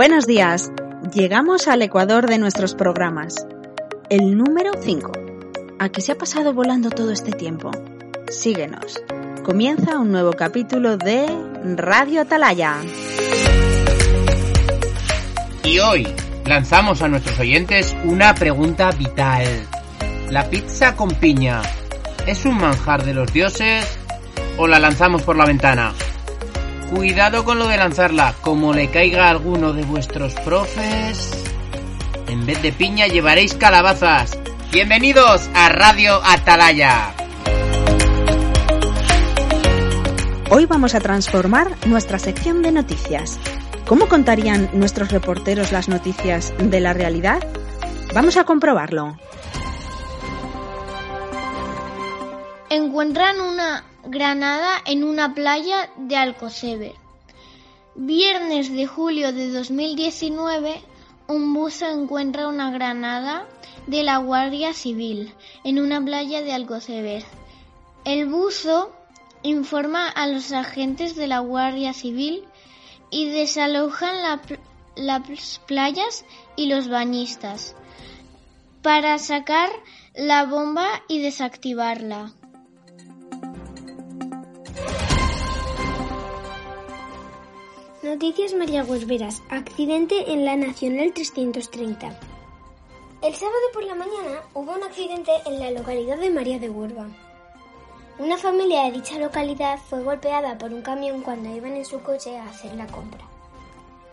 Buenos días. Llegamos al ecuador de nuestros programas. El número 5. ¿A qué se ha pasado volando todo este tiempo? Síguenos. Comienza un nuevo capítulo de Radio Atalaya. Y hoy lanzamos a nuestros oyentes una pregunta vital. ¿La pizza con piña es un manjar de los dioses o la lanzamos por la ventana? Cuidado con lo de lanzarla, como le caiga a alguno de vuestros profes. En vez de piña llevaréis calabazas. Bienvenidos a Radio Atalaya. Hoy vamos a transformar nuestra sección de noticias. ¿Cómo contarían nuestros reporteros las noticias de la realidad? Vamos a comprobarlo. Encuentran una granada en una playa de Alcoceber. Viernes de julio de 2019, un buzo encuentra una granada de la Guardia Civil en una playa de Alcoceber. El buzo informa a los agentes de la Guardia Civil y desalojan la, las playas y los bañistas para sacar la bomba y desactivarla. Noticias María Veras. Accidente en la Nacional 330. El sábado por la mañana hubo un accidente en la localidad de María de Huerva. Una familia de dicha localidad fue golpeada por un camión cuando iban en su coche a hacer la compra.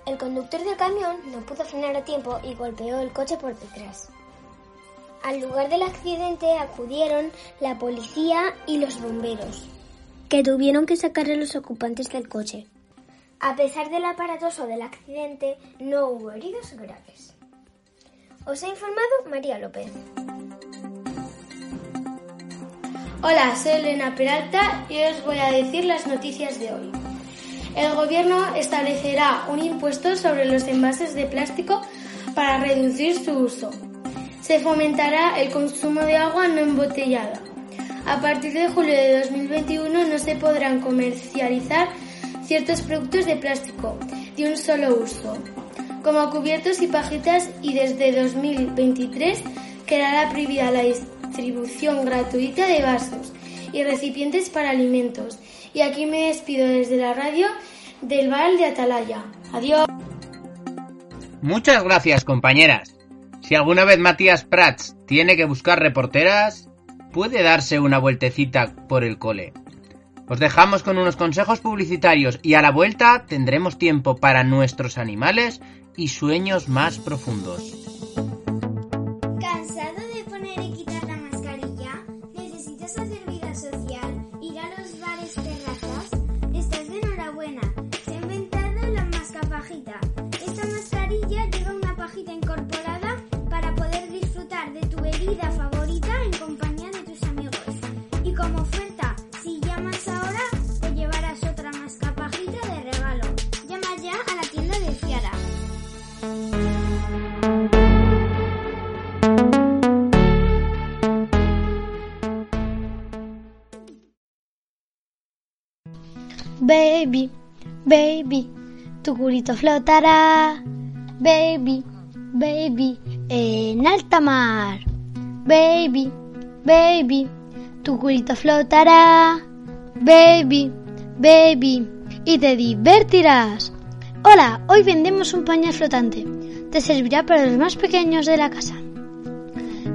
El conductor del camión no pudo frenar a tiempo y golpeó el coche por detrás. Al lugar del accidente acudieron la policía y los bomberos, que tuvieron que sacar a los ocupantes del coche. A pesar del aparatoso del accidente, no hubo heridos graves. Os ha informado María López. Hola, soy Elena Peralta y os voy a decir las noticias de hoy. El gobierno establecerá un impuesto sobre los envases de plástico para reducir su uso. Se fomentará el consumo de agua no embotellada. A partir de julio de 2021 no se podrán comercializar ciertos productos de plástico de un solo uso, como cubiertos y pajitas, y desde 2023 quedará prohibida la distribución gratuita de vasos y recipientes para alimentos. Y aquí me despido desde la radio del Val de Atalaya. Adiós. Muchas gracias, compañeras. Si alguna vez Matías Prats tiene que buscar reporteras, puede darse una vueltecita por el cole. Os dejamos con unos consejos publicitarios y a la vuelta tendremos tiempo para nuestros animales y sueños más profundos. Baby, baby, tu culito flotará. Baby, baby, en alta mar. Baby, baby, tu culito flotará. Baby, baby, y te divertirás. Hola, hoy vendemos un pañal flotante. Te servirá para los más pequeños de la casa.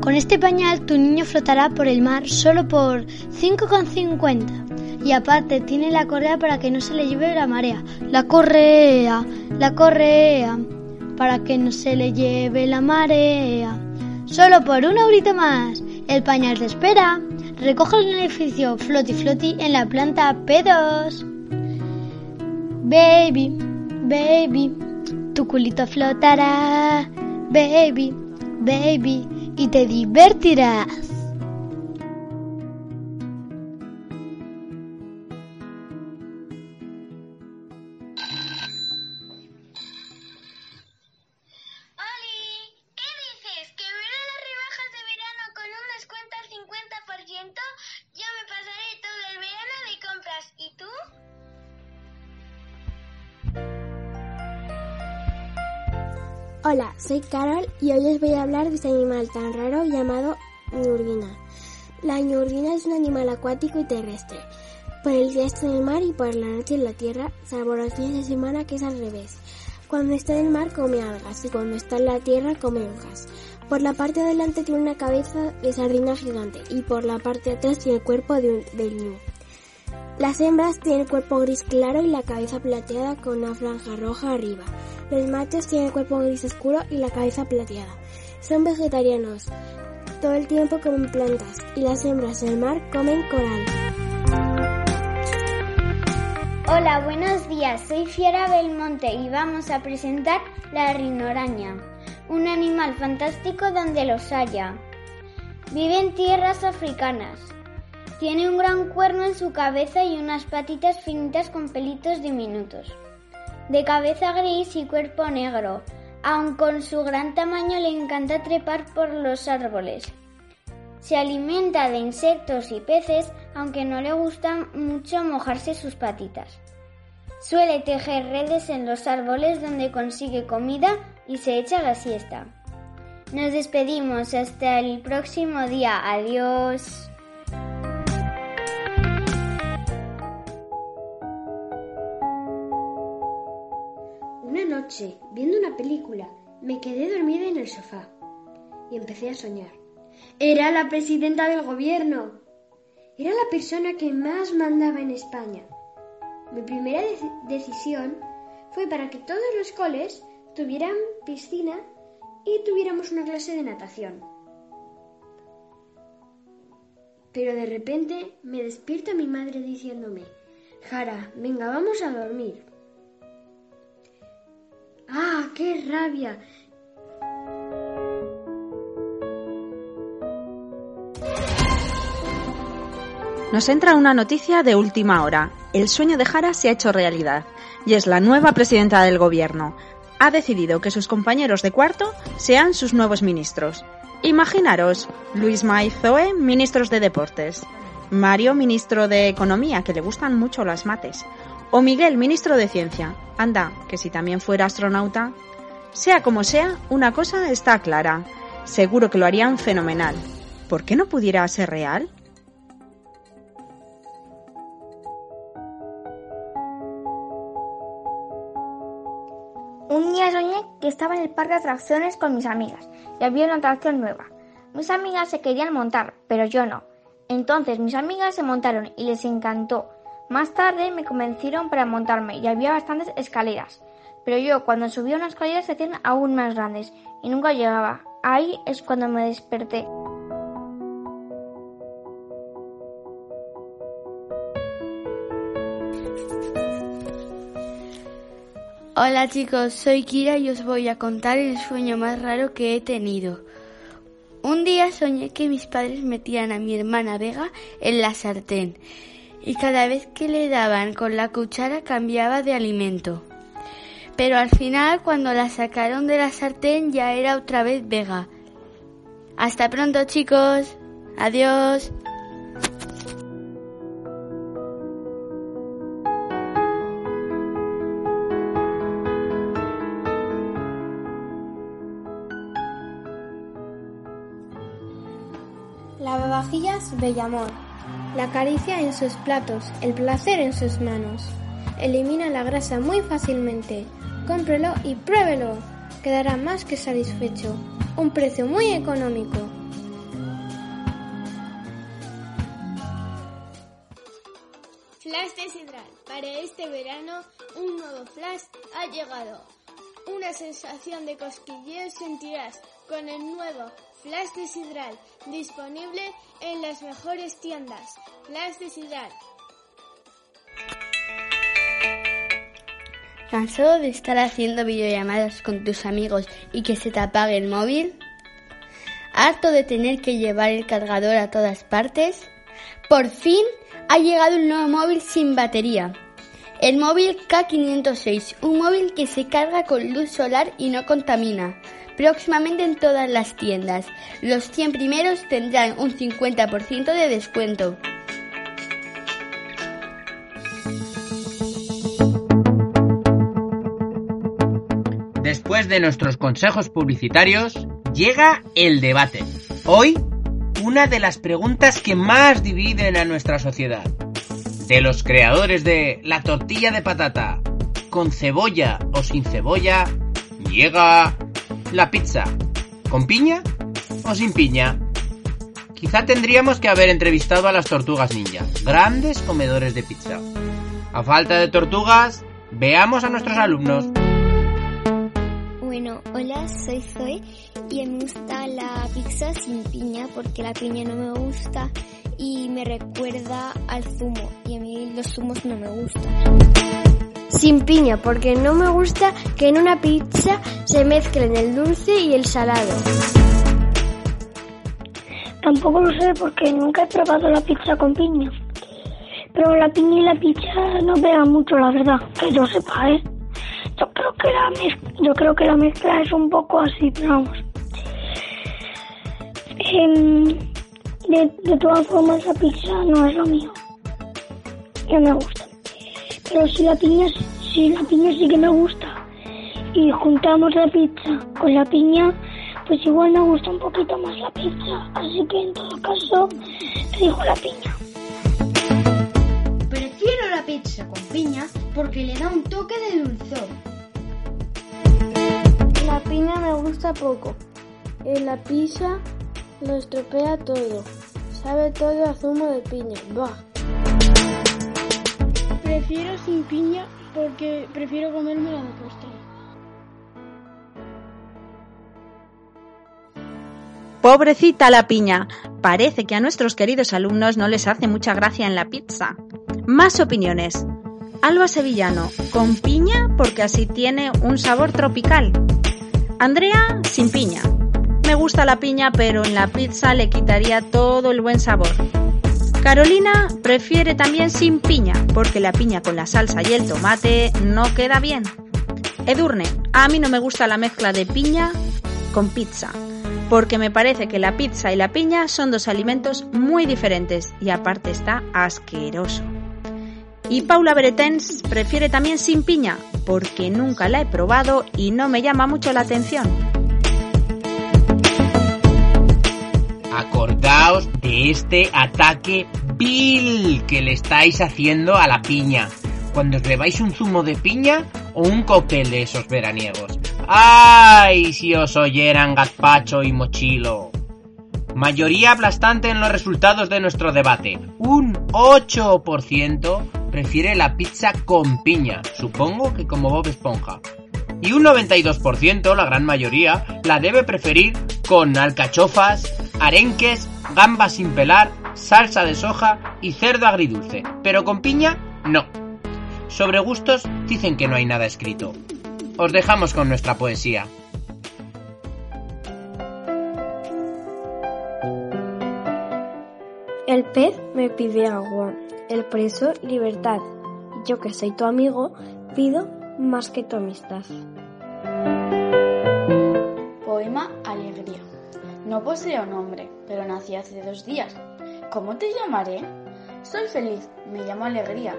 Con este pañal tu niño flotará por el mar solo por 5,50. Y aparte tiene la correa para que no se le lleve la marea. La correa, la correa, para que no se le lleve la marea. Solo por un eurito más. El pañal te espera. Recoge el beneficio Flotti Flotti en la planta P2. Baby, baby, tu culito flotará. Baby, baby, y te divertirás. Hola, soy Carol y hoy les voy a hablar de este animal tan raro llamado ñurguina. La ñurguina es un animal acuático y terrestre. Por el día está en el mar y por la noche en la tierra, salvo los días de semana que es al revés. Cuando está en el mar come algas y cuando está en la tierra come hojas. Por la parte de delante tiene una cabeza de sardina gigante y por la parte de atrás tiene el cuerpo de un, del ñu. Las hembras tienen el cuerpo gris claro y la cabeza plateada con una franja roja arriba. Los machos tienen el cuerpo gris oscuro y la cabeza plateada. Son vegetarianos. Todo el tiempo comen plantas y las hembras del mar comen coral. Hola, buenos días. Soy Fiera Belmonte y vamos a presentar la rinoraña, un animal fantástico donde los haya. Vive en tierras africanas. Tiene un gran cuerno en su cabeza y unas patitas finitas con pelitos diminutos. De cabeza gris y cuerpo negro, aun con su gran tamaño le encanta trepar por los árboles. Se alimenta de insectos y peces, aunque no le gusta mucho mojarse sus patitas. Suele tejer redes en los árboles donde consigue comida y se echa la siesta. Nos despedimos hasta el próximo día. Adiós. Viendo una película, me quedé dormida en el sofá y empecé a soñar. Era la presidenta del gobierno. Era la persona que más mandaba en España. Mi primera dec- decisión fue para que todos los coles tuvieran piscina y tuviéramos una clase de natación. Pero de repente me despierta mi madre diciéndome, Jara, venga, vamos a dormir. ¡Ah, qué rabia! Nos entra una noticia de última hora. El sueño de Jara se ha hecho realidad y es la nueva presidenta del gobierno. Ha decidido que sus compañeros de cuarto sean sus nuevos ministros. Imaginaros, Luis Maizoe, ministros de deportes, Mario, ministro de economía, que le gustan mucho las mates, o Miguel, ministro de ciencia. Anda, que si también fuera astronauta. Sea como sea, una cosa está clara. Seguro que lo harían fenomenal. ¿Por qué no pudiera ser real? Un día soñé que estaba en el parque de atracciones con mis amigas y había una atracción nueva. Mis amigas se querían montar, pero yo no. Entonces mis amigas se montaron y les encantó. Más tarde me convencieron para montarme y había bastantes escaleras. Pero yo cuando subía una escalera se hacían aún más grandes y nunca llegaba. Ahí es cuando me desperté. Hola chicos, soy Kira y os voy a contar el sueño más raro que he tenido. Un día soñé que mis padres metían a mi hermana Vega en la sartén y cada vez que le daban con la cuchara cambiaba de alimento. Pero al final cuando la sacaron de la sartén ya era otra vez Vega. Hasta pronto chicos. Adiós. Lavavajillas Bellamor. La caricia en sus platos, el placer en sus manos. Elimina la grasa muy fácilmente. Cómprelo y pruébelo. Quedará más que satisfecho. Un precio muy económico. Flash de Sidral. Para este verano, un nuevo flash ha llegado. Una sensación de cosquilleo sentirás con el nuevo Flash de disponible en las mejores tiendas. Flash de. ¿Cansado de estar haciendo videollamadas con tus amigos y que se te apague el móvil? ¿Harto de tener que llevar el cargador a todas partes? Por fin ha llegado un nuevo móvil sin batería. El móvil K506, un móvil que se carga con luz solar y no contamina. Próximamente en todas las tiendas. Los 100 primeros tendrán un 50% de descuento. Después de nuestros consejos publicitarios, llega el debate. Hoy, una de las preguntas que más dividen a nuestra sociedad. De los creadores de la tortilla de patata, con cebolla o sin cebolla, llega la pizza. ¿Con piña o sin piña? Quizá tendríamos que haber entrevistado a las tortugas ninja, grandes comedores de pizza. A falta de tortugas, veamos a nuestros alumnos. Bueno, hola, soy Zoe y me gusta la pizza sin piña porque la piña no me gusta y me recuerda al zumo y a mí los zumos no me gustan. Sin piña porque no me gusta que en una pizza se mezclen el dulce y el salado. Tampoco lo sé porque nunca he probado la pizza con piña. Pero la piña y la pizza no pegan mucho, la verdad, que yo sepa, ¿eh? Yo creo que la mezcla, yo creo que la mezcla es un poco así, pero vamos. De, de todas formas, la pizza no es lo mío. No me gusta. Pero si la piña, si la piña sí que me gusta y juntamos la pizza con la piña, pues igual me gusta un poquito más la pizza. Así que en todo caso, te digo la piña. Prefiero la pizza con piña porque le da un toque de dulzor. La piña me gusta poco. En la pizza lo estropea todo. Sabe todo a zumo de piña. Bah. Prefiero sin piña porque prefiero comérmela de postre. Pobrecita la piña. Parece que a nuestros queridos alumnos no les hace mucha gracia en la pizza. Más opiniones. Alba Sevillano, con piña porque así tiene un sabor tropical. Andrea, sin piña. Me gusta la piña pero en la pizza le quitaría todo el buen sabor. Carolina prefiere también sin piña porque la piña con la salsa y el tomate no queda bien. Edurne, a mí no me gusta la mezcla de piña con pizza porque me parece que la pizza y la piña son dos alimentos muy diferentes y aparte está asqueroso. Y Paula Beretens prefiere también sin piña, porque nunca la he probado y no me llama mucho la atención. Acordaos de este ataque vil que le estáis haciendo a la piña. Cuando os bebáis un zumo de piña o un cóctel de esos veraniegos. ¡Ay! Si os oyeran gazpacho y mochilo. Mayoría aplastante en los resultados de nuestro debate. Un 8% prefiere la pizza con piña, supongo que como Bob Esponja. Y un 92%, la gran mayoría, la debe preferir con alcachofas, arenques, gambas sin pelar, salsa de soja y cerdo agridulce. Pero con piña, no. Sobre gustos dicen que no hay nada escrito. Os dejamos con nuestra poesía. El pez me pide agua, el preso libertad. Yo que soy tu amigo, pido más que tu amistad. No poseo nombre, pero nací hace dos días. ¿Cómo te llamaré? Soy feliz, me llamo Alegría.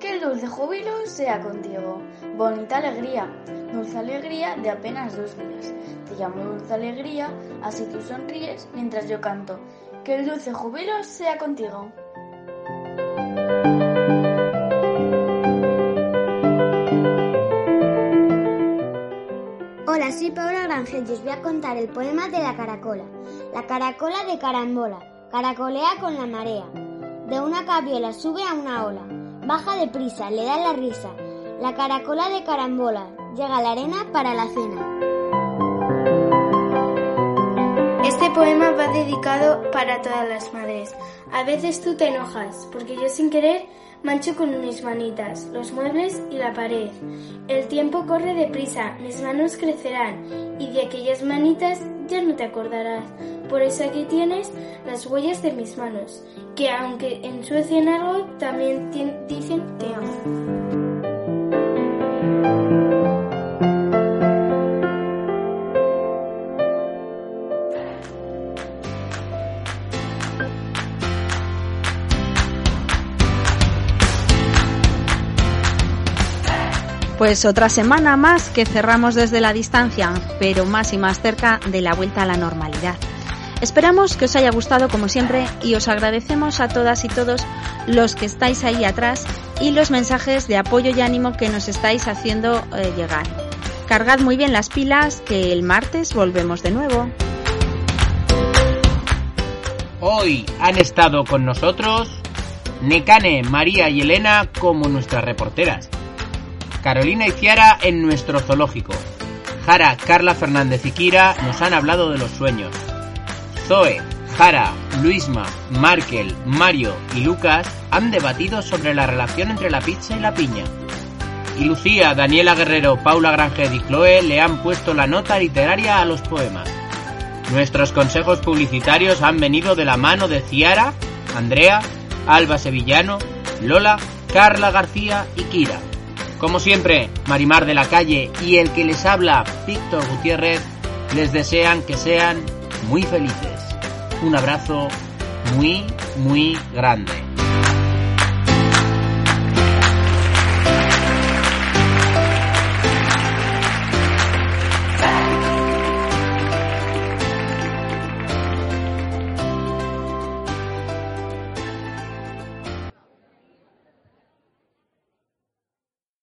Que el dulce júbilo sea contigo. Bonita alegría, dulce alegría de apenas dos días. Te llamo dulce alegría, así tú sonríes mientras yo canto. Que el dulce júbilo sea contigo. Paula Grangel y os voy a contar el poema de la caracola. La caracola de carambola, caracolea con la marea. De una cabiola sube a una ola, baja deprisa, le da la risa. La caracola de carambola, llega a la arena para la cena. Este poema va dedicado para todas las madres. A veces tú te enojas, porque yo sin querer mancho con mis manitas, los muebles y la pared. El tiempo corre deprisa, mis manos crecerán, y de aquellas manitas ya no te acordarás. Por eso aquí tienes las huellas de mis manos, que aunque ensucian algo, también dicen te amo. Pues otra semana más que cerramos desde la distancia, pero más y más cerca de la vuelta a la normalidad. Esperamos que os haya gustado como siempre y os agradecemos a todas y todos los que estáis ahí atrás y los mensajes de apoyo y ánimo que nos estáis haciendo eh, llegar. Cargad muy bien las pilas que el martes volvemos de nuevo. Hoy han estado con nosotros Nekane, María y Elena como nuestras reporteras. Carolina y Ciara en nuestro zoológico. Jara, Carla Fernández y Kira nos han hablado de los sueños. Zoe, Jara, Luisma, Markel, Mario y Lucas han debatido sobre la relación entre la pizza y la piña. Y Lucía, Daniela Guerrero, Paula Granger y Chloe le han puesto la nota literaria a los poemas. Nuestros consejos publicitarios han venido de la mano de Ciara, Andrea, Alba Sevillano, Lola, Carla García y Kira. Como siempre, Marimar de la Calle y el que les habla, Víctor Gutiérrez, les desean que sean muy felices. Un abrazo muy, muy grande.